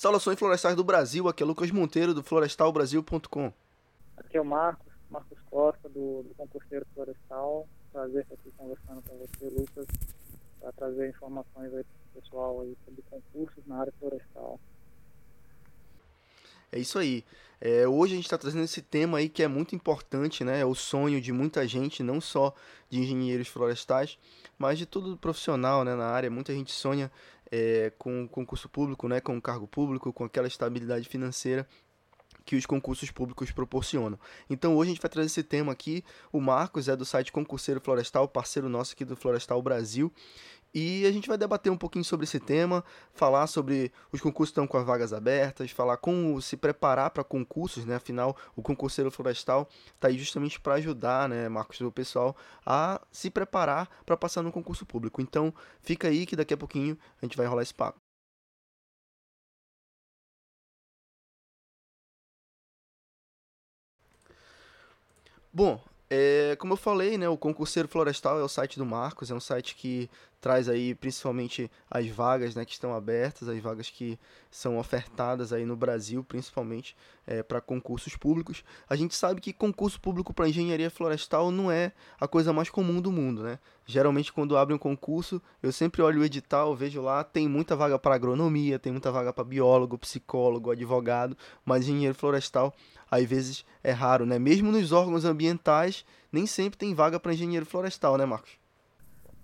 Saudações florestais do Brasil, aqui é Lucas Monteiro do florestalbrasil.com. Aqui é o Marcos, Marcos Costa do, do Concurseiro Florestal. Prazer estar aqui conversando com você, Lucas, para trazer informações aí para o pessoal aí sobre concursos na área florestal. É isso aí. É, hoje a gente está trazendo esse tema aí que é muito importante, né? É o sonho de muita gente, não só de engenheiros florestais, mas de todo profissional né, na área. Muita gente sonha é, com concurso público, né, com cargo público, com aquela estabilidade financeira que os concursos públicos proporcionam. Então hoje a gente vai trazer esse tema aqui. O Marcos é do site Concurseiro Florestal, parceiro nosso aqui do Florestal Brasil, e a gente vai debater um pouquinho sobre esse tema, falar sobre os concursos que estão com as vagas abertas, falar como se preparar para concursos, né? Afinal, o concurseiro florestal está aí justamente para ajudar, né, Marcos, o pessoal a se preparar para passar no concurso público. Então, fica aí que daqui a pouquinho a gente vai rolar esse papo. Bom, é, como eu falei, né, o Concurseiro Florestal é o site do Marcos, é um site que traz aí principalmente as vagas né, que estão abertas, as vagas que são ofertadas aí no Brasil, principalmente é, para concursos públicos. A gente sabe que concurso público para engenharia florestal não é a coisa mais comum do mundo, né? Geralmente quando abre um concurso, eu sempre olho o edital, vejo lá, tem muita vaga para agronomia, tem muita vaga para biólogo, psicólogo, advogado, mas engenheiro florestal às vezes é raro, né? Mesmo nos órgãos ambientais, nem sempre tem vaga para engenheiro florestal, né, Marcos?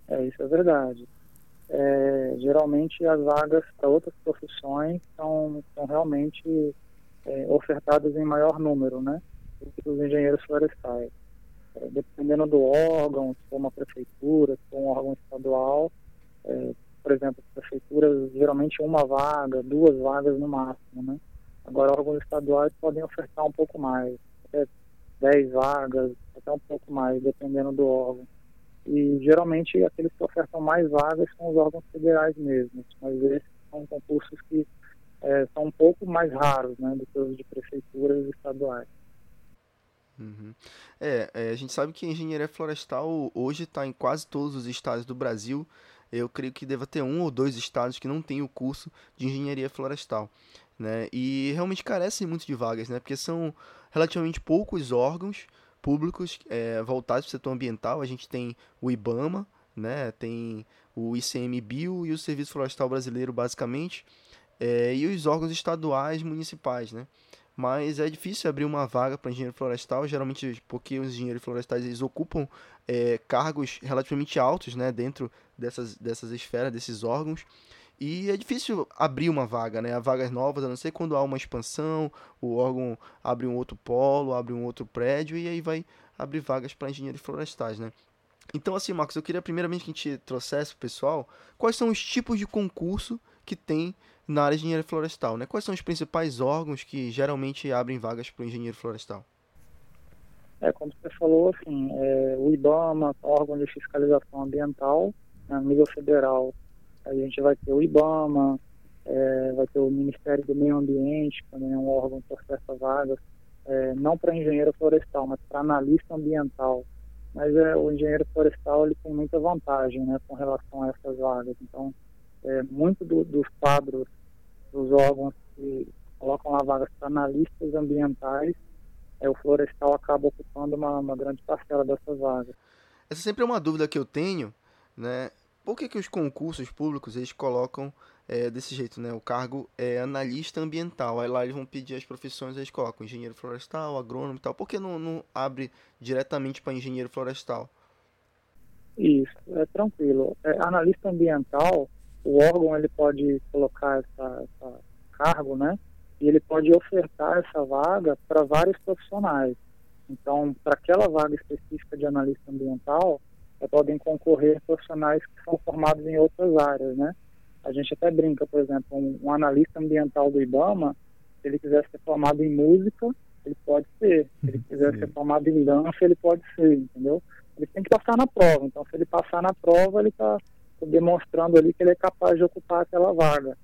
É, isso é verdade. É, geralmente as vagas para outras profissões são, são realmente é, ofertadas em maior número, né? Do os engenheiros florestais. É, dependendo do órgão, se for uma prefeitura, se for um órgão estadual, é, por exemplo, prefeituras geralmente uma vaga, duas vagas no máximo, né? Agora órgãos estaduais podem ofertar um pouco mais, até 10 vagas, até um pouco mais, dependendo do órgão. E geralmente aqueles que ofertam mais vagas são os órgãos federais mesmo, mas esses são concursos que é, são um pouco mais raros né, do que os de prefeituras estaduais. Uhum. É, é, a gente sabe que a engenharia florestal hoje está em quase todos os estados do Brasil. Eu creio que deva ter um ou dois estados que não tem o curso de engenharia florestal. Né? E realmente carecem muito de vagas, né? porque são relativamente poucos órgãos públicos é, voltados para o setor ambiental. A gente tem o IBAMA, né? tem o ICMBio e o Serviço Florestal Brasileiro, basicamente, é, e os órgãos estaduais municipais. Né? Mas é difícil abrir uma vaga para engenheiro florestal, geralmente porque os engenheiros florestais eles ocupam é, cargos relativamente altos né? dentro dessas, dessas esferas, desses órgãos. E é difícil abrir uma vaga, né? Vagas novas, a não ser quando há uma expansão, o órgão abre um outro polo, abre um outro prédio e aí vai abrir vagas para engenheiros florestais, né? Então, assim, Marcos, eu queria primeiramente que a gente trouxesse para o pessoal quais são os tipos de concurso que tem na área de engenharia florestal, né? Quais são os principais órgãos que geralmente abrem vagas para o engenheiro florestal? É, como você falou, assim, é, o IBAMA, órgão de fiscalização ambiental, né, a nível federal, a gente vai ter o IBAMA, é, vai ter o Ministério do Meio Ambiente, também é um órgão que oferta vagas, é, não para engenheiro florestal, mas para analista ambiental. Mas é, o engenheiro florestal ele tem muita vantagem né, com relação a essas vagas. Então, é, muito do, dos quadros dos órgãos que colocam lá vagas para analistas ambientais, é, o florestal acaba ocupando uma, uma grande parcela dessas vagas. Essa sempre é uma dúvida que eu tenho, né? Por que, que os concursos públicos eles colocam é, desse jeito, né? O cargo é analista ambiental. Aí lá eles vão pedir as profissões, eles colocam engenheiro florestal, agrônomo e tal. Por que não, não abre diretamente para engenheiro florestal? Isso, é tranquilo. É, analista ambiental, o órgão ele pode colocar essa, essa cargo, né? E ele pode ofertar essa vaga para vários profissionais. Então, para aquela vaga específica de analista ambiental, podem concorrer profissionais que são formados em outras áreas, né? A gente até brinca, por exemplo, um, um analista ambiental do IBAMA, se ele quiser ser formado em música, ele pode ser. Se ele quiser ser formado em dança, ele pode ser, entendeu? Ele tem que passar na prova. Então, se ele passar na prova, ele está demonstrando ali que ele é capaz de ocupar aquela vaga.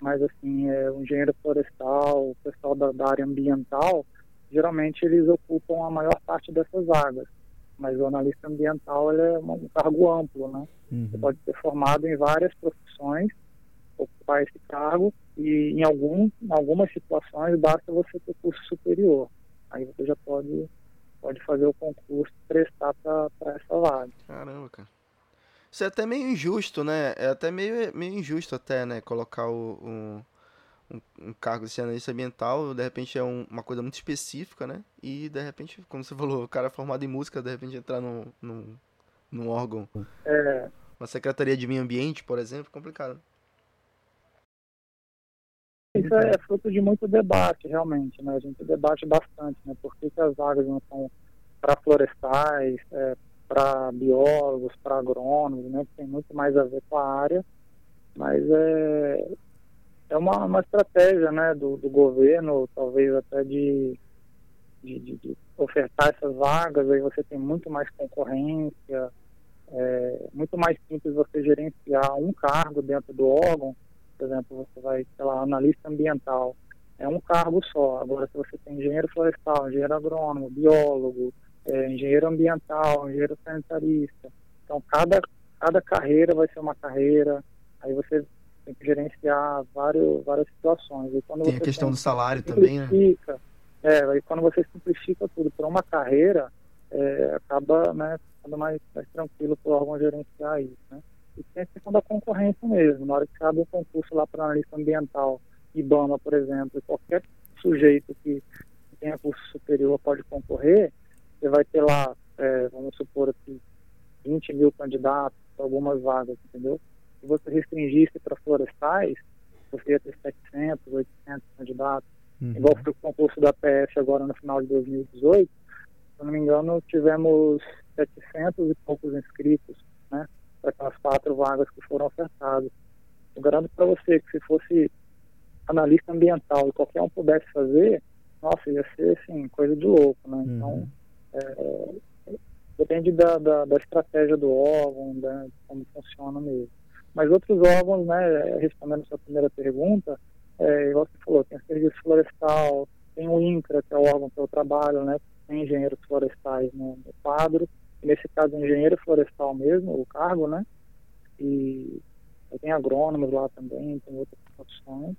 Mas, assim, é, o engenheiro florestal, o pessoal da, da área ambiental, geralmente eles ocupam a maior parte dessas vagas mas o analista ambiental é um cargo amplo, né? Uhum. Você pode ser formado em várias profissões, ocupar esse cargo, e em, algum, em algumas situações basta você ter curso superior. Aí você já pode, pode fazer o concurso e prestar para essa vaga. Caramba, cara. Isso é até meio injusto, né? É até meio, meio injusto até, né? Colocar o, o um, um, cargo de analista ambiental, de repente é um, uma coisa muito específica, né? E de repente, como você falou, o cara é formado em música, de repente entrar num, num, num órgão. É. Uma secretaria de meio ambiente, por exemplo, complicado. Isso é fruto de muito debate, realmente, né? A gente debate bastante, né? Por que, que as vagas não são para florestais, é, para biólogos, para agrônomos, né? Que tem muito mais a ver com a área, mas é, é uma, uma estratégia, né? Do, do governo, talvez até de, de, de, ofertar essas vagas, aí você tem muito mais concorrência, é, muito mais simples você gerenciar um cargo dentro do órgão por exemplo, você vai, sei lá, analista ambiental, é um cargo só. Agora, se você tem engenheiro florestal, engenheiro agrônomo, biólogo, é, engenheiro ambiental, engenheiro sanitarista, então cada, cada carreira vai ser uma carreira, aí você tem que gerenciar vários, várias situações. E quando tem a questão tem, do salário também, né? É, aí quando você simplifica tudo para uma carreira, é, acaba né, ficando mais, mais tranquilo para o órgão gerenciar isso, né? E tem a questão da concorrência mesmo. Na hora que abre um concurso lá para analista ambiental, IBAMA, por exemplo, qualquer sujeito que tenha curso superior pode concorrer, você vai ter lá, é, vamos supor aqui, 20 mil candidatos algumas vagas, entendeu? Se você restringisse para florestais, você ia ter 700, 800 candidatos. Uhum. Igual foi o concurso da PF agora no final de 2018, se não me engano, tivemos 700 e poucos inscritos, né? para aquelas quatro vagas que foram ofertadas. Eu garanto para você que se fosse analista ambiental e qualquer um pudesse fazer, nossa, ia ser assim, coisa de louco, né? Uhum. Então, é, depende da, da, da, estratégia do órgão, da, como funciona mesmo. Mas outros órgãos, né, respondendo a sua primeira pergunta, é, igual você falou, tem o Serviço Florestal, tem o INCRA, que é o órgão que eu trabalho, né, tem engenheiros florestais no, no quadro, nesse caso engenheiro florestal mesmo, o cargo, né? E tem agrônomos lá também, tem outras profissões.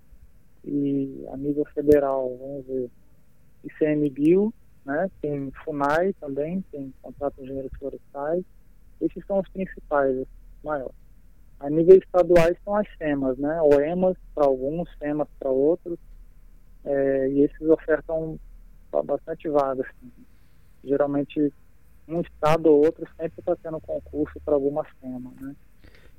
E a nível federal, vamos ver, ICMBio, né? Tem FUNAI também, tem contrato de engenheiros florestais. Esses são os principais, os maiores. A nível estaduais são as SEMAS, né? OEMAS para alguns, SEMAS para outros. É, e esses ofertam bastante vagas. Assim. Geralmente um estado ou outro sempre está tendo concurso para alguma SEMA, né?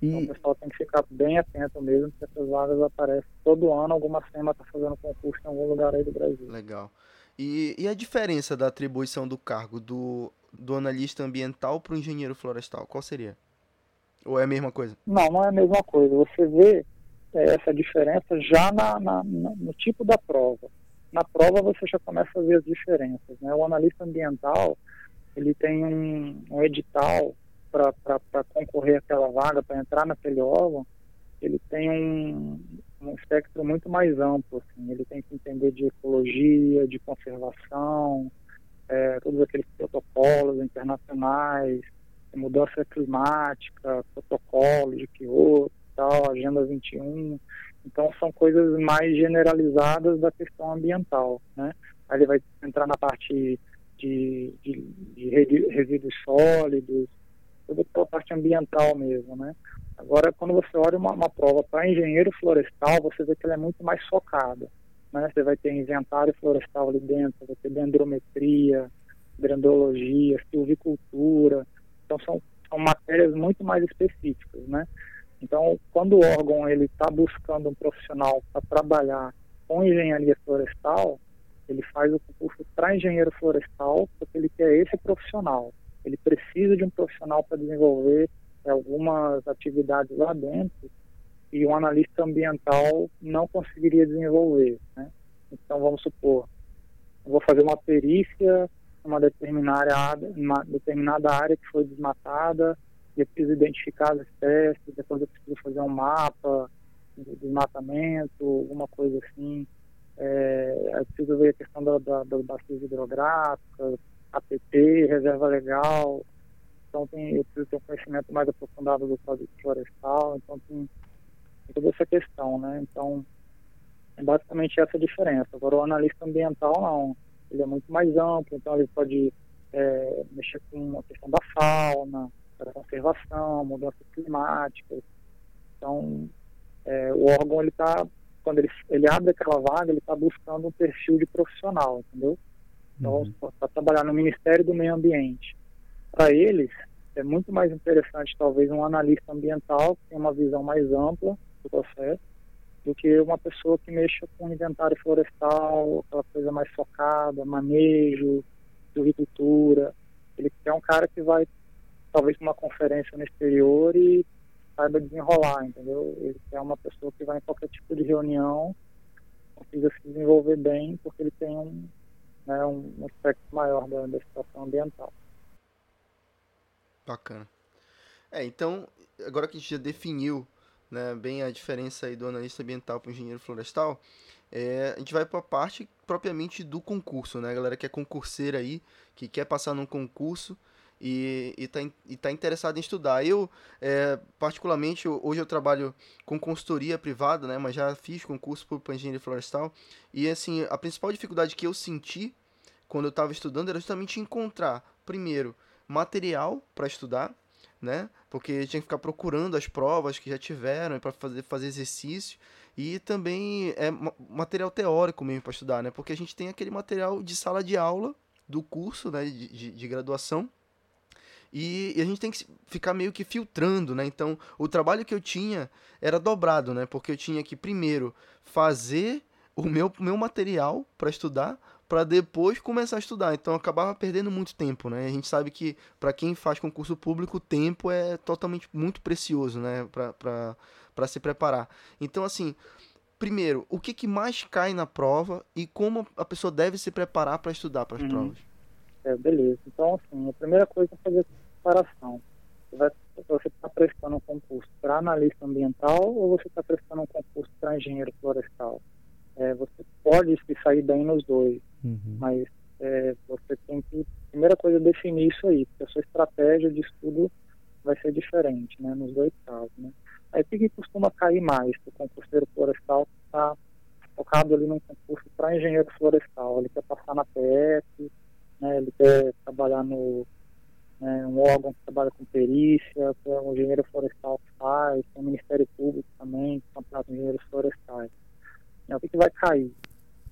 E... Então o pessoal tem que ficar bem atento mesmo, porque essas vagas aparecem todo ano, alguma SEMA está fazendo concurso em algum lugar aí do Brasil. Legal. E, e a diferença da atribuição do cargo do, do analista ambiental para o engenheiro florestal, qual seria? Ou é a mesma coisa? Não, não é a mesma coisa. Você vê é, essa diferença já na, na, no tipo da prova. Na prova você já começa a ver as diferenças. Né? O analista ambiental, ele tem um, um edital para concorrer àquela vaga, para entrar naquele órgão, ele tem um, um espectro muito mais amplo. Assim. Ele tem que entender de ecologia, de conservação, é, todos aqueles protocolos internacionais, mudança climática, protocolo de Kyoto, tal, Agenda 21. Então, são coisas mais generalizadas da questão ambiental. Né? Aí ele vai entrar na parte de, de, de resíduos sólidos, toda a parte ambiental mesmo, né? Agora, quando você olha uma, uma prova para engenheiro florestal, você vê que ela é muito mais focada, né? Você vai ter inventário florestal ali dentro, vai ter dendrometria, dendrologia, silvicultura, então são, são matérias muito mais específicas, né? Então, quando o órgão ele está buscando um profissional para trabalhar com engenharia florestal, ele faz o concurso para engenheiro florestal porque ele quer esse profissional. Ele precisa de um profissional para desenvolver algumas atividades lá dentro e um analista ambiental não conseguiria desenvolver. Né? Então, vamos supor, vou fazer uma perícia numa determinada área, uma determinada área que foi desmatada, e eu preciso identificar as espécies, depois eu preciso fazer um mapa de desmatamento, alguma coisa assim. É, é preciso ver a questão da, da, das bacias hidrográficas, APP, reserva legal. Então tem, eu preciso ter um conhecimento mais aprofundado do código florestal. Então tem, tem toda essa questão, né? Então É basicamente essa a diferença. Agora, o analista ambiental, não. Ele é muito mais amplo, então ele pode é, mexer com a questão da fauna, da conservação, mudanças climáticas. Então, é, o órgão, ele está, quando ele, ele abre aquela vaga, ele está buscando um perfil de profissional, entendeu? Então, uhum. para trabalhar no Ministério do Meio Ambiente. Para eles, é muito mais interessante, talvez, um analista ambiental que tem uma visão mais ampla do processo, do que uma pessoa que mexa com inventário florestal, aquela coisa mais focada, manejo, agricultura. Ele é um cara que vai, talvez, uma conferência no exterior e saiba desenrolar, entendeu? Ele é uma pessoa que vai em qualquer tipo de reunião, consiga se desenvolver bem, porque ele tem um, né, um aspecto maior da, da situação ambiental. Bacana. É, então, agora que a gente já definiu né, bem a diferença aí do analista ambiental para o engenheiro florestal, é, a gente vai para a parte propriamente do concurso, né? A galera que é concurseira aí, que quer passar num concurso e está e tá interessado em estudar. Eu, é, particularmente, hoje eu trabalho com consultoria privada, né? Mas já fiz concurso para engenharia florestal. E, assim, a principal dificuldade que eu senti quando eu estava estudando era justamente encontrar, primeiro, material para estudar, né? Porque tinha que ficar procurando as provas que já tiveram para fazer, fazer exercício e também é material teórico mesmo para estudar, né? Porque a gente tem aquele material de sala de aula do curso, né, de, de, de graduação. E, a gente tem que ficar meio que filtrando, né? Então, o trabalho que eu tinha era dobrado, né? Porque eu tinha que primeiro fazer o meu, meu material para estudar, para depois começar a estudar. Então acabava perdendo muito tempo, né? A gente sabe que para quem faz concurso público, o tempo é totalmente muito precioso, né? Para se preparar. Então, assim, primeiro, o que, que mais cai na prova e como a pessoa deve se preparar para estudar para as uhum. provas? É, beleza. Então, assim, a primeira coisa é fazer preparação. Você está prestando um concurso para analista ambiental ou você está prestando um concurso para engenheiro florestal? É, você pode se sair bem nos dois, uhum. mas é, você tem que, primeira coisa, definir isso aí, porque a sua estratégia de estudo vai ser diferente, né, nos dois casos, né. Aí o que costuma cair mais o concurseiro florestal que está focado ali num concurso para engenheiro florestal, ele quer passar na PF, né, ele quer trabalhar no né, um órgão que trabalha com perícia, que é um engenheiro florestal que faz, tem o Ministério Público também, que contrata engenheiros florestais. Né, o que, que vai cair?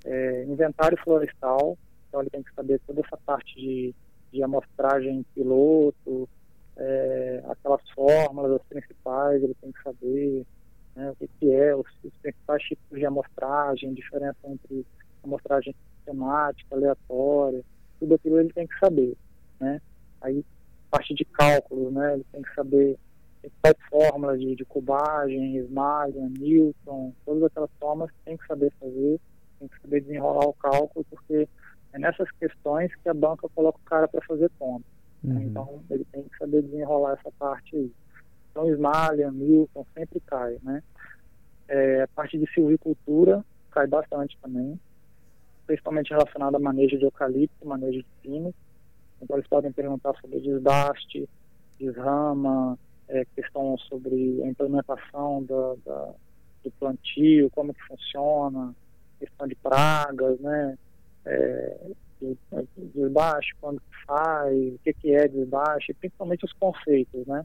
É, inventário florestal, então ele tem que saber toda essa parte de, de amostragem piloto, é, aquelas fórmulas, as principais, ele tem que saber né, o que, que é, os, os, principais tipos de amostragem, diferença entre amostragem sistemática, aleatória, tudo aquilo ele tem que saber, né? Aí, parte de cálculos, né, ele tem que saber principais fórmulas de, de cubagem, Newton, todas aquelas formas tem que saber fazer, tem que saber desenrolar o cálculo, porque é nessas questões que a banca coloca o cara para fazer conta. Né? Uhum. Então, ele tem que saber desenrolar essa parte aí. Então, Smalian, Newton, sempre cai, né? É, a parte de silvicultura cai bastante também, principalmente relacionada a manejo de eucalipto, manejo de pinos. Então, eles podem perguntar sobre desbaste, desrama, é, questão sobre a implementação da, da, do plantio, como que funciona, questão de pragas, né? É, desbaixo, quando faz, o que, que é desbaixo, e principalmente os conceitos, né?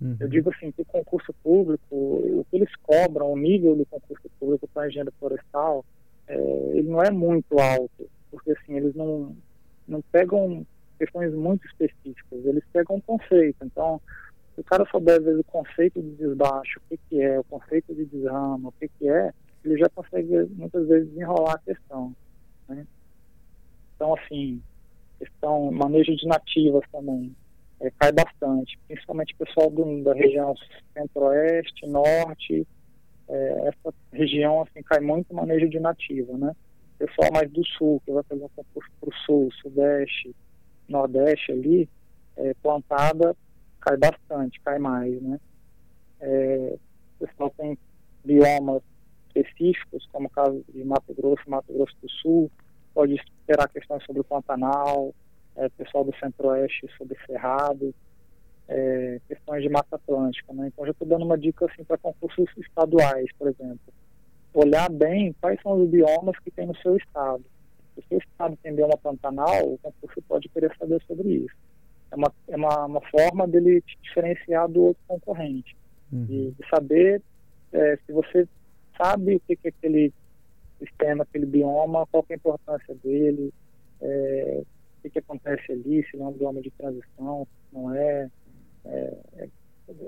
Uhum. Eu digo assim, que o concurso público, o que eles cobram, o nível do concurso público para engenharia florestal, é, ele não é muito alto, porque assim, eles não, não pegam questões muito específicas, eles pegam um conceito. Então, se o cara souber, às vezes, o conceito de desbaixo, o que, que é, o conceito de desrama, o que, que é, ele já consegue, muitas vezes, desenrolar a questão. Né? Então, assim, questão, manejo de nativas também, é, cai bastante, principalmente o pessoal do, da região centro-oeste, norte, é, essa região, assim, cai muito manejo de nativa, né? O pessoal mais do sul, que vai fazer um concurso para o sul, sudeste, nordeste ali, é, plantada, cai bastante, cai mais, né? É, o pessoal tem biomas específicos, como o caso de Mato Grosso, Mato Grosso do Sul, pode esperar questões sobre o Pantanal, é, pessoal do Centro-Oeste sobre Cerrado, é, questões de Mata Atlântica, né? Então já estou dando uma dica assim para concursos estaduais, por exemplo. olhar bem quais são os biomas que tem no seu estado. Se o seu estado tem bioma pantanal, o concurso pode querer saber sobre isso. É uma, é uma, uma forma dele te diferenciar do outro concorrente. Uhum. E de saber é, se você sabe o que, é aquele sistema, aquele bioma, qual é a importância dele, é, o que, que acontece ali, se não é um bioma de transição, se não é. é, é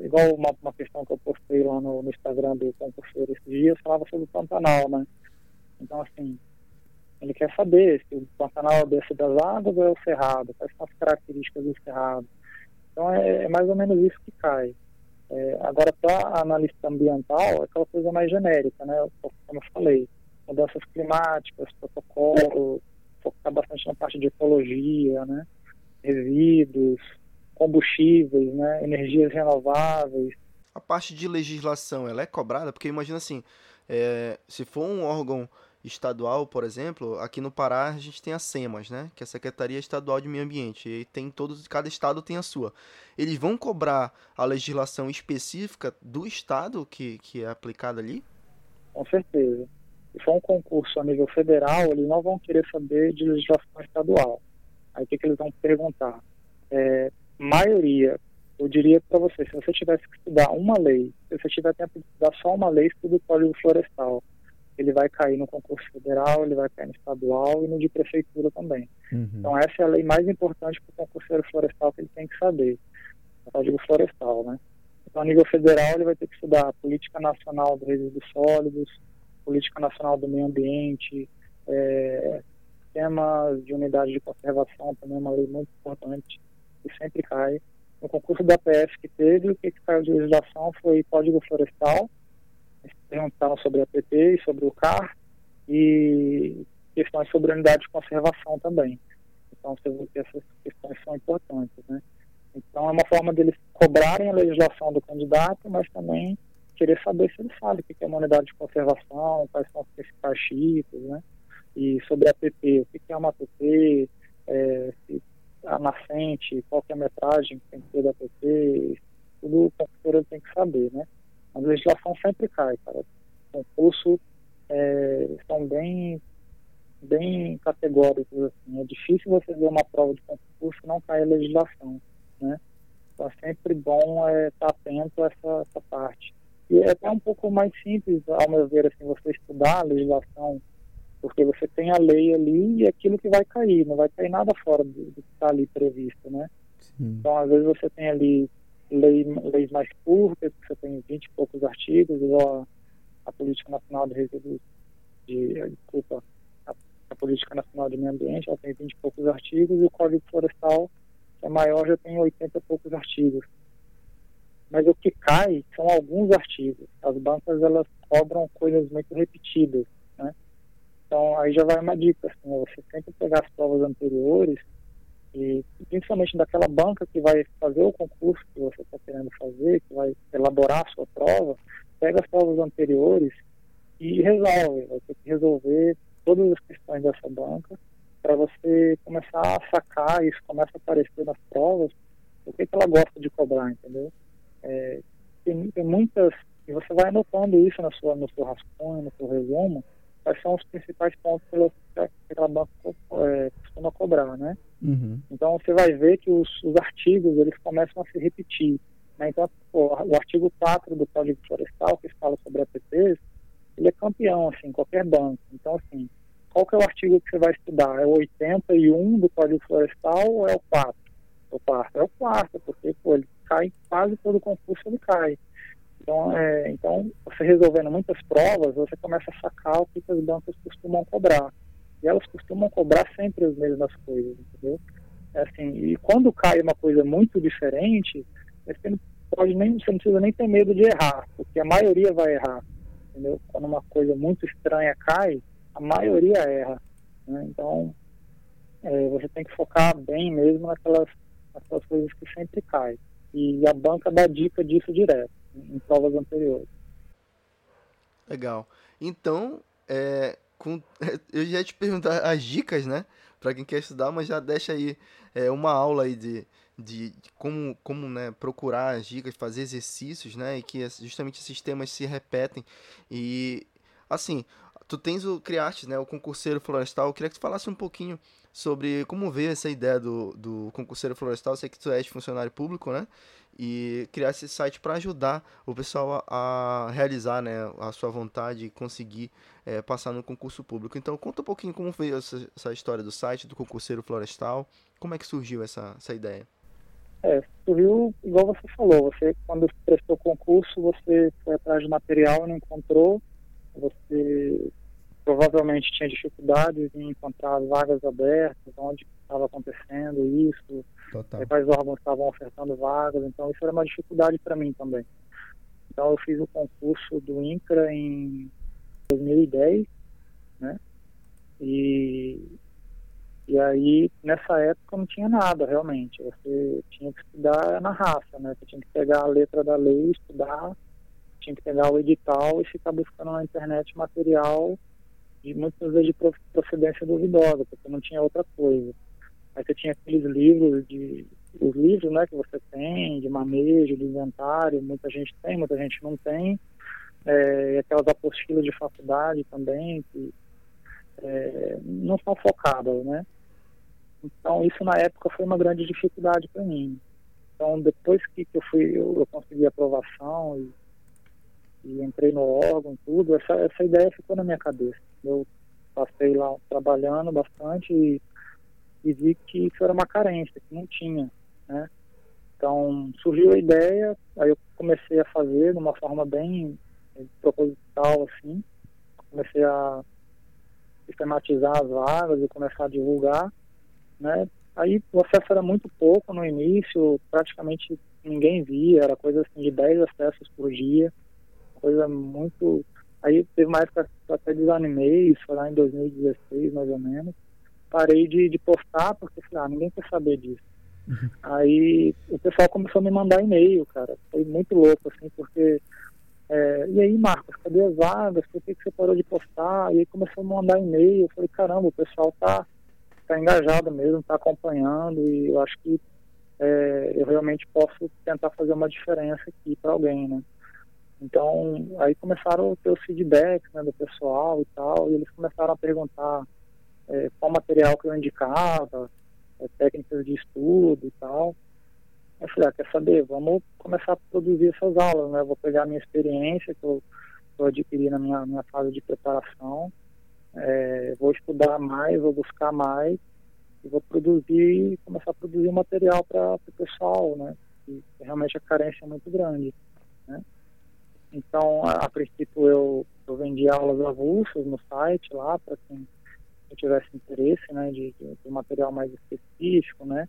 igual uma, uma questão que eu postei lá no, no Instagram do concurseiro esses dias, falava sobre o Pantanal, né? Então, assim, ele quer saber se o Pantanal desce das águas ou é o Cerrado, quais são as características do Cerrado. Então, é, é mais ou menos isso que cai. É, agora, para analista ambiental, é aquela coisa mais genérica, né? Como eu falei, mudanças climáticas, protocolo, focar bastante na parte de ecologia, né? Resíduos, combustíveis, né? Energias renováveis. A parte de legislação, ela é cobrada? Porque imagina assim, é, se for um órgão estadual, por exemplo, aqui no Pará a gente tem a SEMAS, né, que é a Secretaria Estadual de Meio Ambiente, e tem todos, cada estado tem a sua. Eles vão cobrar a legislação específica do estado que, que é aplicada ali? Com certeza. Se for um concurso a nível federal, eles não vão querer saber de legislação estadual. Aí o que, que eles vão perguntar? É, maioria, eu diria para você, se você tivesse que estudar uma lei, se você tiver tempo de estudar só uma lei, estuda o Código Florestal ele vai cair no concurso federal, ele vai cair no estadual e no de prefeitura também. Uhum. Então essa é a lei mais importante para o concurseiro florestal que ele tem que saber, código florestal, né? Então a nível federal ele vai ter que estudar a política nacional dos resíduos sólidos, política nacional do meio ambiente, é, temas de unidade de conservação também é uma lei muito importante que sempre cai. No concurso da PF que teve, o que, que caiu de legislação foi código florestal, perguntaram sobre a PT e sobre o CAR e questões sobre unidade de conservação também. Então, essas questões são importantes, né? Então, é uma forma deles cobrarem a legislação do candidato, mas também querer saber se ele sabe o que é uma unidade de conservação, quais são os principais tipos, né? E sobre a APP, o que é uma APP, é, a nascente, qual é a metragem que tem que ter da APP, tudo o consultor tem que saber, né? A legislação sempre cai, cara. Concurso é, são bem, bem categóricos, assim. É difícil você ver uma prova de concurso e não cair a legislação, né? Então é sempre bom é, estar atento a essa, essa parte. E é até um pouco mais simples, ao meu ver, assim, você estudar a legislação, porque você tem a lei ali e aquilo que vai cair, não vai cair nada fora do, do que está ali previsto, né? Sim. Então, às vezes você tem ali lei, leis mais curtas, que você tem 20 e poucos artigos, a, a Política Nacional de Resíduos, de, desculpa, a, a, Política Nacional de Meio Ambiente, ela tem 20 e poucos artigos, e o Código Florestal, que é maior, já tem 80 e poucos artigos. Mas o que cai são alguns artigos. As bancas, elas cobram coisas muito repetidas, né? Então, aí já vai uma dica, assim, você sempre pegar as provas anteriores e principalmente daquela banca que vai fazer o concurso que você está querendo fazer, que vai elaborar a sua prova, pega as provas anteriores e resolve. Vai ter que resolver todas as questões dessa banca para você começar a sacar, isso começa a aparecer nas provas, o que, que ela gosta de cobrar, entendeu? É, tem, tem muitas, e você vai anotando isso na sua, no seu rascunho, no seu resumo, quais são os principais pontos que aquela banca é, costuma cobrar, né? Uhum. Então você vai ver que os, os, artigos eles começam a se repetir. Né? Então pô, o artigo 4 do Código Florestal, que fala sobre APPs, ele é campeão assim, qualquer banco. Então assim, qual que é o artigo que você vai estudar? É o 81 do Código Florestal ou é o 4? O quarto é o quarto, porque pô, ele cai quase todo concurso ele cai. Então, é, então, você resolvendo muitas provas, você começa a sacar o que, as bancas costumam cobrar. E elas costumam cobrar sempre as mesmas coisas, entendeu? É assim, e quando cai uma coisa muito diferente, você não, pode nem, você não precisa nem ter medo de errar, porque a maioria vai errar, entendeu? Quando uma coisa muito estranha cai, a maioria erra. Né? Então, é, você tem que focar bem mesmo naquelas, naquelas coisas que sempre caem. E a banca dá dica disso direto em provas anteriores. Legal. Então, é, com, eu já ia te perguntar as dicas, né? Para quem quer estudar, mas já deixa aí é, uma aula aí de, de, de, como, como né, procurar as dicas, fazer exercícios, né? E que justamente esses temas se repetem. E assim, tu tens o criaste, né, o concurseiro florestal. Eu queria que tu falasse um pouquinho sobre como veio essa ideia do, do concurseiro florestal. Eu sei que tu és funcionário público, né? E criar esse site para ajudar o pessoal a, a, realizar né, a sua vontade e conseguir é, passar no concurso público. Então, conta um pouquinho como veio essa, essa, história do site, do concurseiro florestal. Como é que surgiu essa, essa ideia? É, surgiu igual você falou. Você, quando prestou concurso, você foi atrás de material e não encontrou. Você provavelmente tinha dificuldades em encontrar vagas abertas, onde estava acontecendo isso, Total. quais órgãos estavam ofertando vagas, então isso era uma dificuldade para mim também. Então eu fiz o concurso do INCRA em 2010, né? E, e aí nessa época não tinha nada realmente, você tinha que estudar na raça, né? Você tinha que pegar a letra da lei, estudar, tinha que pegar o edital e ficar buscando na internet material de muitas vezes de procedência duvidosa, porque não tinha outra coisa. Aí você tinha aqueles livros de os livros, né, que você tem de manejo, de inventário, muita gente tem, muita gente não tem, é, e aquelas apostilas de faculdade também que é, não são focadas, né? Então isso na época foi uma grande dificuldade para mim. Então depois que, que eu fui, eu, eu consegui aprovação e e entrei no órgão, tudo, essa, essa ideia ficou na minha cabeça. Eu passei lá trabalhando bastante e, e vi que isso era uma carência, que não tinha, né? Então, surgiu a ideia, aí eu comecei a fazer de uma forma bem proposital, assim. Comecei a sistematizar as vagas e começar a divulgar, né? Aí o acesso era muito pouco no início, praticamente ninguém via, era coisa assim de 10 acessos por dia coisa muito. Aí teve época que eu até desanimei, isso foi lá em 2016 mais ou menos. Parei de, de postar porque falei, ah, ninguém quer saber disso. Uhum. Aí o pessoal começou a me mandar e-mail, cara. Foi muito louco, assim, porque. É, e aí, Marcos, cadê as vagas? Por que, que você parou de postar? E aí começou a me mandar e-mail. Eu falei, caramba, o pessoal tá, tá engajado mesmo, tá acompanhando, e eu acho que é, eu realmente posso tentar fazer uma diferença aqui para alguém, né? Então, aí começaram a ter os feedbacks né, do pessoal e tal, e eles começaram a perguntar é, qual material que eu indicava, é, técnicas de estudo e tal. Eu falei, ah, quer saber, vamos começar a produzir essas aulas, né? Vou pegar a minha experiência que eu, que eu adquiri na minha, minha fase de preparação, é, vou estudar mais, vou buscar mais, e vou produzir, começar a produzir material para o pessoal, né? E realmente a carência é muito grande, né? Então, a, a princípio, eu, eu vendi aulas avulsas no site lá, para quem tivesse interesse, né, de, de, de, material mais específico, né.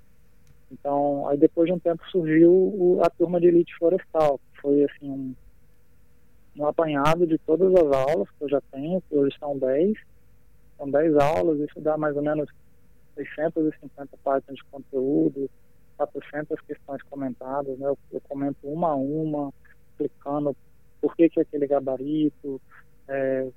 Então, aí depois de um tempo surgiu o, a turma de elite florestal, que foi, assim, um, um apanhado de todas as aulas que eu já tenho, que hoje são 10, são 10 aulas, isso dá mais ou menos 650 páginas de conteúdo, 400 questões comentadas, né, eu, eu comento uma a uma, explicando por que, que é aquele gabarito. É,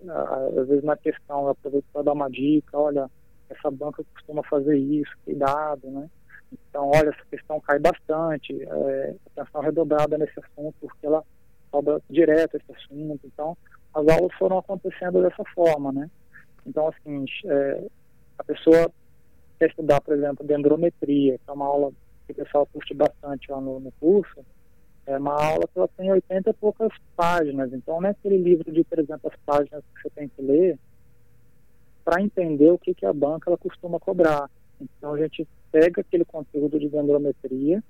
às vezes na questão eu aproveito para dar uma dica, olha, essa banca costuma fazer isso, cuidado, né? Então, olha, essa questão cai bastante, é, atenção redobrada nesse assunto, porque ela cobra direto esse assunto. Então, as aulas foram acontecendo dessa forma, né? Então, assim, é, a pessoa quer estudar, por exemplo, dendrometria, que é uma aula que o pessoal curte bastante lá no, no curso, é uma aula que ela tem 80 e poucas páginas, então não é aquele livro de 300 páginas que você tem que ler para entender o que, que a banca ela costuma cobrar. Então a gente pega aquele conteúdo de dendrometria,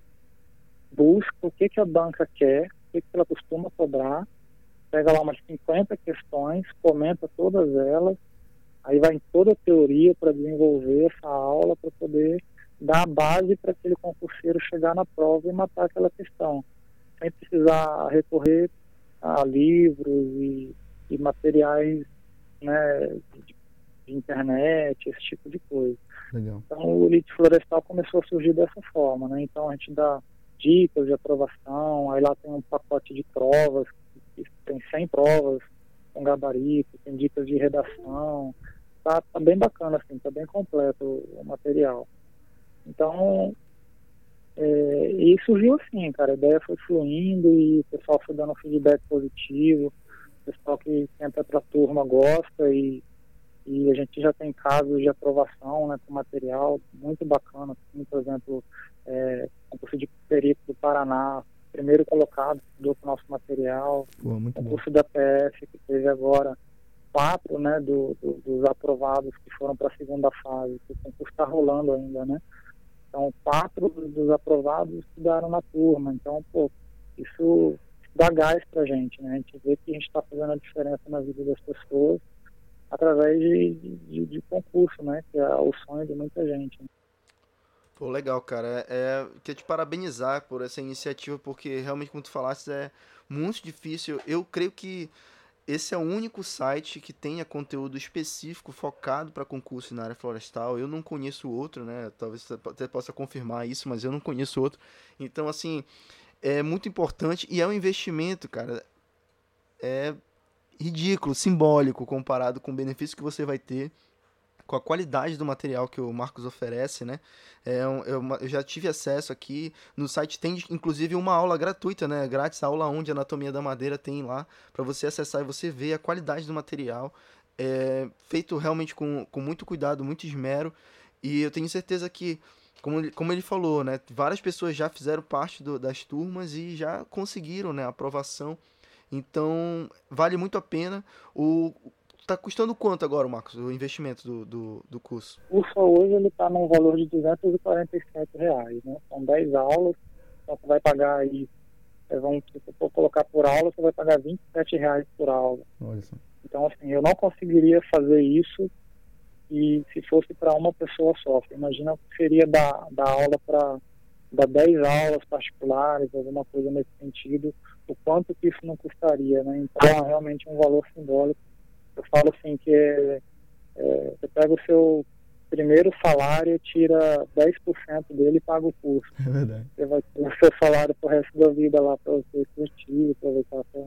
busca o que, que a banca quer, o que, que ela costuma cobrar, pega lá umas 50 questões, comenta todas elas, aí vai em toda a teoria para desenvolver essa aula, para poder dar a base para aquele concurseiro chegar na prova e matar aquela questão sem precisar recorrer a livros e, e materiais né, de, de, internet, esse tipo de coisa. Legal. Então o Elite Florestal começou a surgir dessa forma, né? Então a gente dá dicas de aprovação, aí lá tem um pacote de provas, tem 100 provas com gabarito, tem dicas de redação, tá, tá bem bacana assim, tá bem completo o material. Então, é, e surgiu assim, cara, a ideia foi fluindo e o pessoal foi dando feedback positivo. pessoal que entra para a turma gosta e, e a gente já tem casos de aprovação né, com material muito bacana, como, por exemplo, é, concurso de perito do Paraná, primeiro colocado do nosso material, Pô, concurso bom. da PF que teve agora quatro né, do, do, dos aprovados que foram para a segunda fase, o concurso está rolando ainda, né? Então, quatro dos aprovados estudaram na turma. Então, pô, isso dá gás para a gente, né? A gente vê que a gente está fazendo a diferença na vida das pessoas através de, de, de, concurso, né? Que é o sonho de muita gente. Né? Pô, legal, cara. É, é, queria te parabenizar por essa iniciativa, porque realmente, como tu falaste, é muito difícil. Eu creio que esse é o único site que tenha conteúdo específico focado para concurso na área florestal. Eu não conheço outro, né? Talvez você até possa confirmar isso, mas eu não conheço outro. Então, assim, é muito importante e é um investimento, cara. É ridículo, simbólico comparado com o benefício que você vai ter com a qualidade do material que o Marcos oferece, né? É eu, eu, já tive acesso aqui no site tem inclusive uma aula gratuita, né? Grátis, aula 1 de anatomia da madeira tem lá para você acessar e você ver a qualidade do material, é, feito realmente com, com muito cuidado, muito esmero. E eu tenho certeza que como ele, como ele falou, né, várias pessoas já fizeram parte do, das turmas e já conseguiram né, a aprovação. Então, vale muito a pena. O, Tá custando quanto agora, Marcos, o investimento do, do, do curso? O curso hoje ele está num valor de 247 reais, né? São 10 aulas, então você vai pagar aí, é, vamos, se você for colocar por aula, você vai pagar 27 reais por aula. Então, assim, eu não conseguiria fazer isso e se fosse para uma pessoa só. Imagina o que seria dar, dar aula para dar 10 aulas particulares, alguma coisa nesse sentido, o quanto que isso não custaria, né? Então, é realmente um valor simbólico eu falo assim que é, é, você pega o seu primeiro salário, tira 10% dele e paga o curso. É verdade. Você vai ter o seu salário pro resto da vida lá para você curtir, aproveitar sua,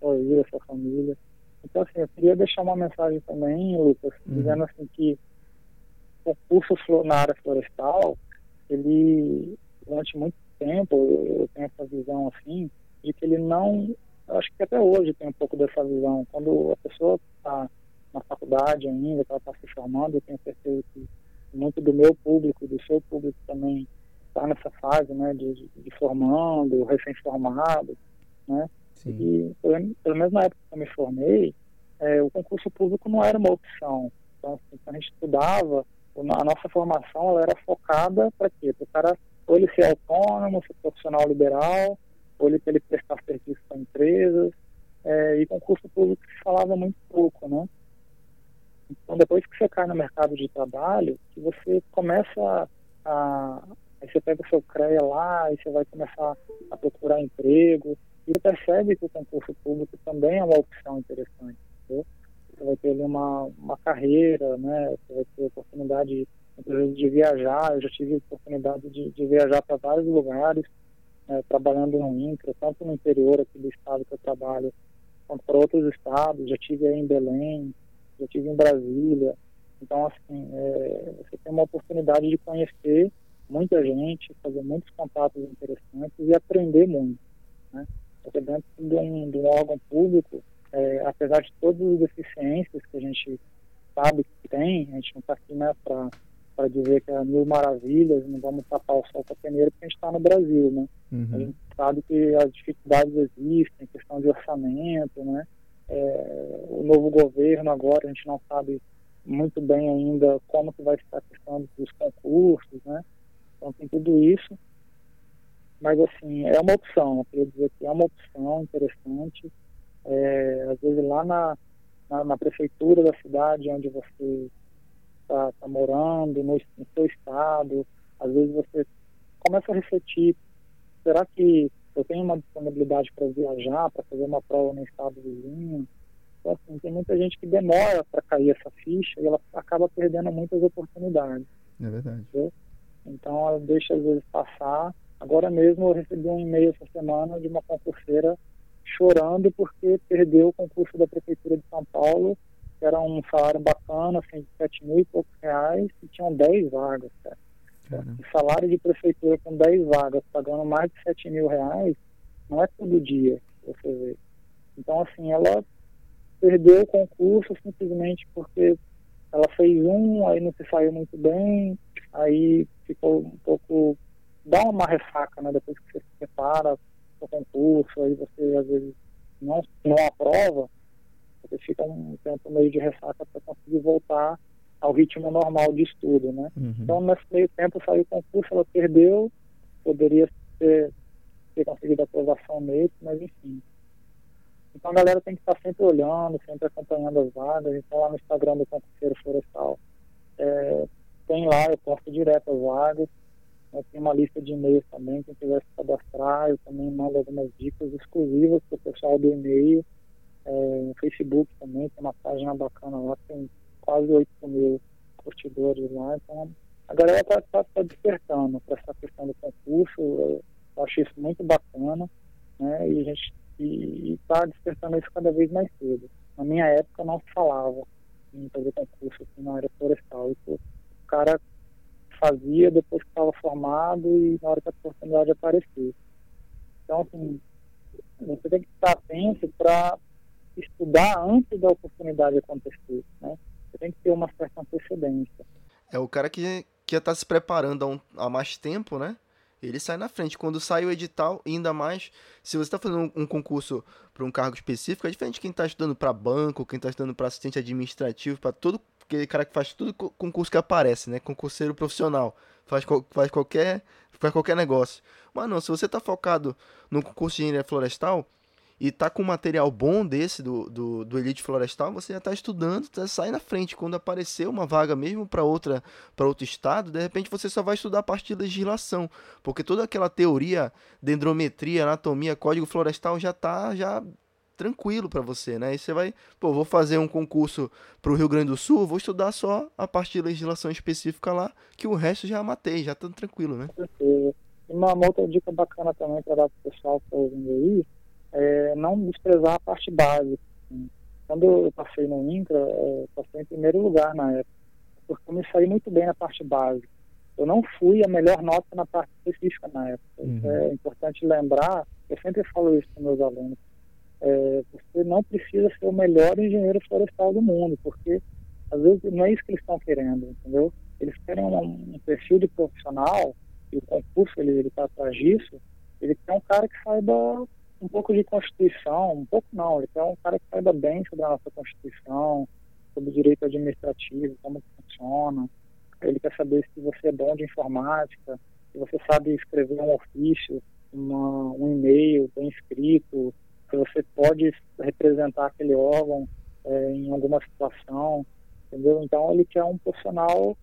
sua vida, sua família. Então, assim, eu queria deixar uma mensagem também, Lucas, uhum. dizendo assim que o curso na área florestal, ele, durante muito tempo, eu tenho essa visão assim, de que ele não eu acho que até hoje tem um pouco dessa visão. Quando a pessoa está na faculdade ainda, que ela está se formando, eu tenho certeza que muito do meu público, do seu público também está nessa fase, né, de, de formando, recém-formado, né? Sim. E pelo, pelo menos na época que eu me formei, é, o concurso público não era uma opção. Então, assim, quando a gente estudava, a nossa formação ela era focada para quê? Para o cara ou ele ser autônomo, ser profissional liberal, ou ele, ele prestar serviço para empresas, é, e concurso público se falava muito pouco, né? Então, depois que você cai no mercado de trabalho, que você começa a... Aí você pega o seu CREA lá, e você vai começar a procurar emprego, e percebe que o concurso público também é uma opção interessante, entendeu? Você vai ter ali uma, uma carreira, né? Você vai ter oportunidade, de viajar. Eu já tive oportunidade de, de viajar para vários lugares, é, trabalhando no INCRA, tanto no interior aqui do estado que eu trabalho, quanto para outros estados. Já tive em Belém, já tive em Brasília. Então, assim, é, você tem uma oportunidade de conhecer muita gente, fazer muitos contatos interessantes e aprender muito. Né? Porque dentro de um, de um órgão público, é, apesar de todas as deficiências que a gente sabe que tem, a gente não está aqui né, para para dizer que é mil maravilhas, não vamos tapar o sol com a peneira porque a gente está no Brasil, né? Uhum. A gente sabe que as dificuldades existem, questão de orçamento, né? É, o novo governo agora, a gente não sabe muito bem ainda como que vai estar a questão dos concursos, né? Então tem tudo isso. Mas assim, é uma opção, eu queria dizer que é uma opção interessante. É, às vezes lá na, na, na prefeitura da cidade onde você está tá morando, no, no seu estado. Às vezes você começa a refletir: será que eu tenho uma disponibilidade para viajar, para fazer uma prova no estado vizinho? Então, assim, tem muita gente que demora para cair essa ficha e ela acaba perdendo muitas oportunidades. É verdade. Entendeu? Então, ela deixa às vezes passar. Agora mesmo eu recebi um e-mail essa semana de uma concurseira chorando porque perdeu o concurso da Prefeitura de São Paulo era um salário bacana, assim, de 7 mil e poucos reais, e tinham 10 vagas, cara. O salário de prefeitura com 10 vagas, pagando mais de 7 mil reais, não é todo dia, você vê. Então, assim, ela perdeu o concurso simplesmente porque ela fez um, aí não se saiu muito bem, aí ficou um pouco. dá uma ressaca, né? Depois que você se prepara para o concurso, aí você às vezes não, não aprova, você fica um tempo meio de ressaca para conseguir voltar ao ritmo normal de estudo, né? Uhum. Então, nesse meio tempo saiu o concurso, ela perdeu, poderia ter, ter conseguido aprovação nele, mas enfim. Então a galera tem que estar sempre olhando, sempre acompanhando as vagas. Então lá no Instagram do concurseiro florestal é, tem lá, eu posto direto as vagas. Tem uma lista de e-mails também, quem quiser se cadastrar, eu também mando algumas dicas exclusivas para o pessoal do e-mail. É, no Facebook também, tem uma página bacana lá, tem quase 8 mil curtidores lá. Então a galera está tá, tá despertando para essa questão do concurso. Eu acho isso muito bacana. Né, e a gente está despertando isso cada vez mais cedo. Na minha época não se falava em fazer concurso assim, na área florestal. Isso, o cara fazia depois que estava formado e na hora que a oportunidade aparecer. Então, assim, você tem que estar atento para estudar antes da oportunidade acontecer, né? Você tem que ter uma certa antecedência. É o cara que, que já está se preparando há, um, há mais tempo, né? ele sai na frente. Quando sai o edital, ainda mais, se você está fazendo um, um concurso para um cargo específico, é diferente de quem está estudando para banco, quem está estudando para assistente administrativo, para todo aquele cara que faz tudo concurso que aparece, né? Concurseiro profissional, faz, faz qualquer faz qualquer negócio. Mas não, se você está focado no concurso de engenharia florestal, e tá com um material bom desse do, do, do Elite Florestal, você já está estudando, tá, sai na frente. Quando aparecer uma vaga mesmo para outra para outro estado, de repente você só vai estudar a parte de legislação, porque toda aquela teoria, dendrometria, anatomia, código florestal já tá já tranquilo para você, né? E você vai, pô, vou fazer um concurso para o Rio Grande do Sul, vou estudar só a parte de legislação específica lá, que o resto já matei, já tá tranquilo, né? Uma, outra dica bacana também para dar para o pessoal que está ouvindo aí, é, não desprezar a parte básica. Assim. Quando eu passei no INCRA, é, passei em primeiro lugar na época, porque eu me saí muito bem na parte básica. Eu não fui a melhor nota na parte específica na época. Uhum. É importante lembrar, eu sempre falo isso com meus alunos, é, você não precisa ser o melhor engenheiro florestal do mundo, porque às vezes não é isso que eles estão querendo, entendeu? Eles querem um, um perfil de profissional, e o concurso ele está atrás disso, ele quer um cara que saiba um pouco de Constituição, um pouco não, ele é um cara que saiba bem sobre a nossa Constituição, sobre direito administrativo, como funciona. Ele quer saber se você é bom de informática, se você sabe escrever um ofício, uma, um e-mail bem escrito, se você pode representar aquele órgão é, em alguma situação, entendeu? Então ele quer um profissional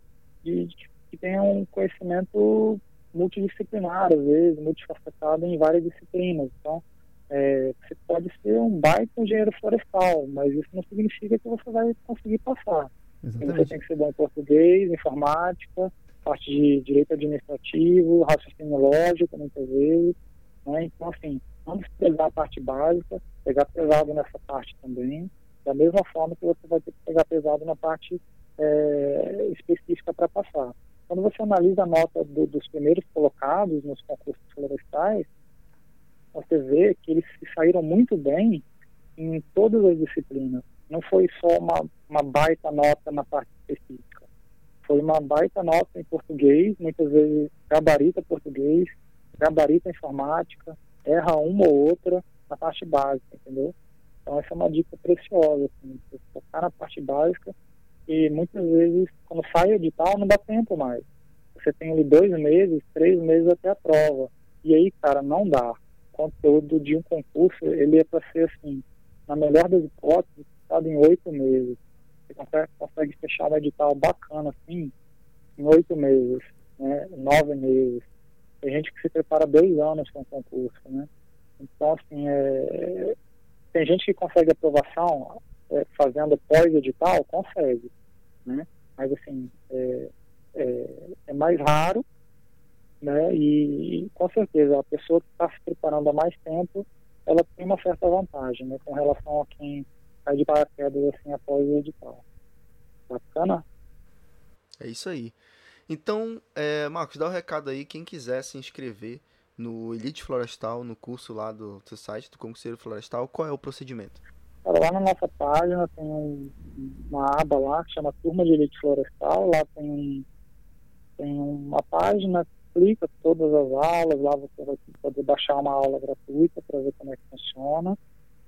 de, de, que tenha um conhecimento multidisciplinar, às vezes, multifacetado em várias disciplinas. Então, é, você pode ser um baita engenheiro florestal, mas isso não significa que você vai conseguir passar. Exatamente. Você tem que ser bom em português, informática, parte de direito administrativo, raciocínio lógico, muitas vezes. Né? Então, assim, vamos pegar a parte básica, pegar pesado nessa parte também, da mesma forma que você vai ter que pegar pesado na parte é, específica para passar. Quando você analisa a nota do, dos primeiros colocados nos concursos florestais, você vê que eles saíram muito bem em todas as disciplinas. Não foi só uma, uma baita nota na parte específica. Foi uma baita nota em português, muitas vezes gabarita português, gabarita informática, erra uma ou outra na parte básica, entendeu? Então essa é uma dica preciosa, assim, focar na parte básica e muitas vezes quando sai o edital não dá tempo mais. Você tem ali dois meses, três meses até a prova. E aí, cara, não dá conteúdo de um concurso, ele é para ser assim, na melhor das hipóteses, fechado em oito meses. Você consegue, consegue fechar um edital bacana assim, em oito meses, né, nove meses. Tem gente que se prepara dois anos para um concurso, né? Então, assim, é, tem gente que consegue aprovação é, fazendo pós-edital, consegue, né? Mas, assim, é, é, é mais raro, né? E com certeza a pessoa que está se preparando há mais tempo, ela tem uma certa vantagem, né? Com relação a quem cai de paraquedas assim após o edital. Bacana? É isso aí. Então, é, Marcos, dá o um recado aí, quem quiser se inscrever no Elite Florestal, no curso lá do seu site, do concurseiro florestal, qual é o procedimento? Lá na nossa página tem um, uma aba lá que chama Turma de Elite Florestal, lá tem, tem uma página, clica todas as aulas, lá você vai poder baixar uma aula gratuita para ver como é que funciona.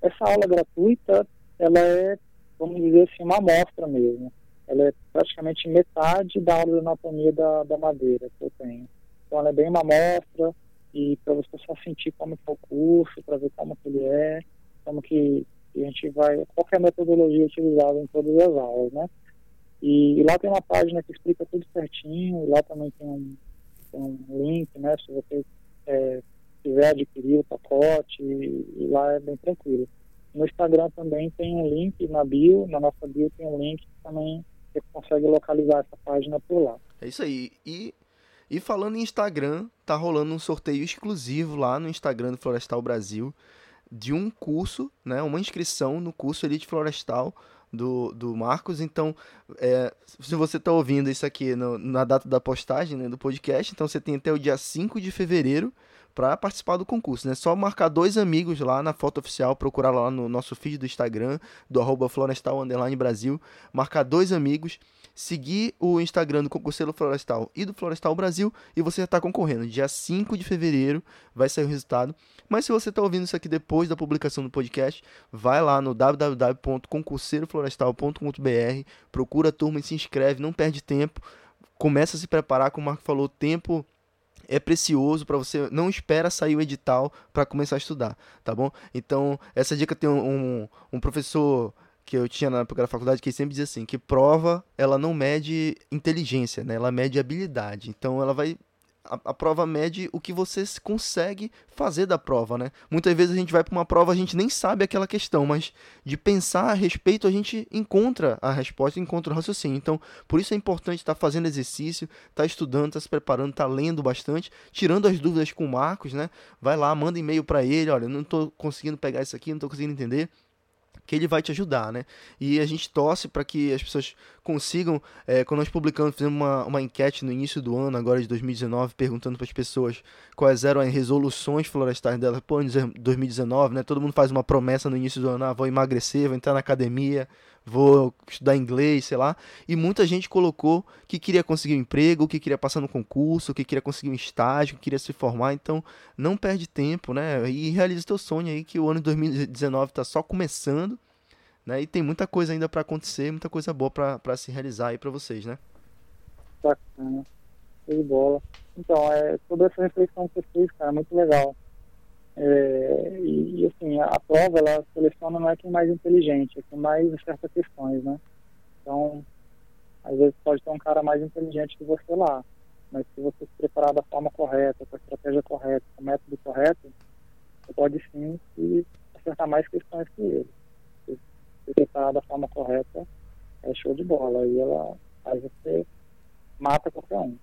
Essa aula gratuita, ela é, vamos dizer assim, uma amostra mesmo. Ela é praticamente metade da aula de anatomia da, da madeira que eu tenho. Então ela é bem uma amostra, e para você só sentir como que é o curso, para ver como que ele é, como que a gente vai, qual é a metodologia utilizada em todas as aulas, né? E, e, lá tem uma página que explica tudo certinho, lá também tem um, um link, né? Se você é, quiser adquirir o pacote, e, lá é bem tranquilo. No Instagram também tem um link na bio, na nossa bio tem um link que também você consegue localizar essa página por lá. É isso aí. E e falando em Instagram, tá rolando um sorteio exclusivo lá no Instagram do Florestal Brasil de um curso, né, uma inscrição no curso Elite Florestal do, do Marcos. Então, é, se você está ouvindo isso aqui no, na data da postagem né, do podcast, então você tem até o dia 5 de fevereiro para participar do concurso. É né? só marcar dois amigos lá na foto oficial, procurar lá no nosso feed do Instagram, do arroba marcar dois amigos seguir o Instagram do Concurseiro Florestal e do Florestal Brasil e você já está concorrendo. Dia 5 de fevereiro vai sair o resultado. Mas se você está ouvindo isso aqui depois da publicação do podcast, vai lá no www.concurseiroflorestal.com.br, procura a turma e se inscreve, não perde tempo. Começa a se preparar, como o Marco falou, tempo é precioso para você não espera sair o edital para começar a estudar, tá bom? Então, essa dica tem um, um, um professor que eu tinha na época da faculdade que sempre dizia assim, que prova, ela não mede inteligência, né? Ela mede habilidade. Então ela vai a, a, prova mede o que você consegue fazer da prova, né? Muitas vezes a gente vai para uma prova a gente nem sabe aquela questão, mas de pensar a respeito a gente encontra a resposta, encontra o raciocínio. Então, por isso é importante estar tá fazendo exercício, estar tá estudando, estar tá se preparando, estar tá lendo bastante, tirando as dúvidas com o Marcos, né? Vai lá, manda e-mail para ele, olha, não estou conseguindo pegar isso aqui, não estou conseguindo entender que ele vai te ajudar, né? E a gente torce para que as pessoas consigam, é, quando nós publicamos, fizemos uma, uma enquete no início do ano, agora de 2019, perguntando para as pessoas quais eram as resoluções florestais delas, pô, em 2019, né? Todo mundo faz uma promessa no início do ano, ah, vou emagrecer, vou entrar na academia, vou estudar inglês, sei lá. E muita gente colocou que queria conseguir um emprego, que queria passar no concurso, que queria conseguir um estágio, que queria se formar. Então, não perde tempo, né? E realize teu sonho aí, que o ano de 2019 está só começando, né? E tem muita coisa ainda para acontecer, muita coisa boa para se realizar aí para vocês, né? Bacana. Show de bola. Então, é, toda essa reflexão que você fez, cara, muito legal. É, e, e, assim, a prova ela seleciona não é quem mais inteligente, é quem mais acerta questões, né? Então, às vezes pode ter um cara mais inteligente que você lá, mas se você se preparar da forma correta, com a estratégia correta, com o método correto, você pode sim se acertar mais questões que ele. Se se preparar da forma correta, é show de bola. Aí ela, aí você mata qualquer um.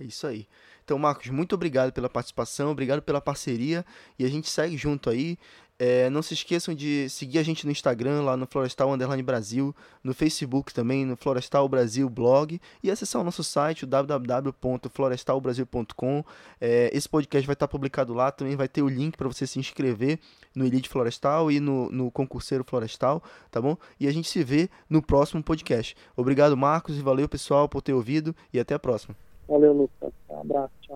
É isso aí. Então, Marcos, muito obrigado pela participação, obrigado pela parceria e a gente segue junto aí. É, não se esqueçam de seguir a gente no Instagram, lá no Florestal Underline Brasil, no Facebook também, no Florestal Brasil Blog, e acessar o nosso site, www.florestalbrasil.com. É, esse podcast vai estar publicado lá, também vai ter o link para você se inscrever no Elite Florestal e no, no Concurseiro Florestal, tá bom? E a gente se vê no próximo podcast. Obrigado, Marcos, e valeu, pessoal, por ter ouvido, e até a próxima. Valeu, Lucas. Um abraço. Tchau.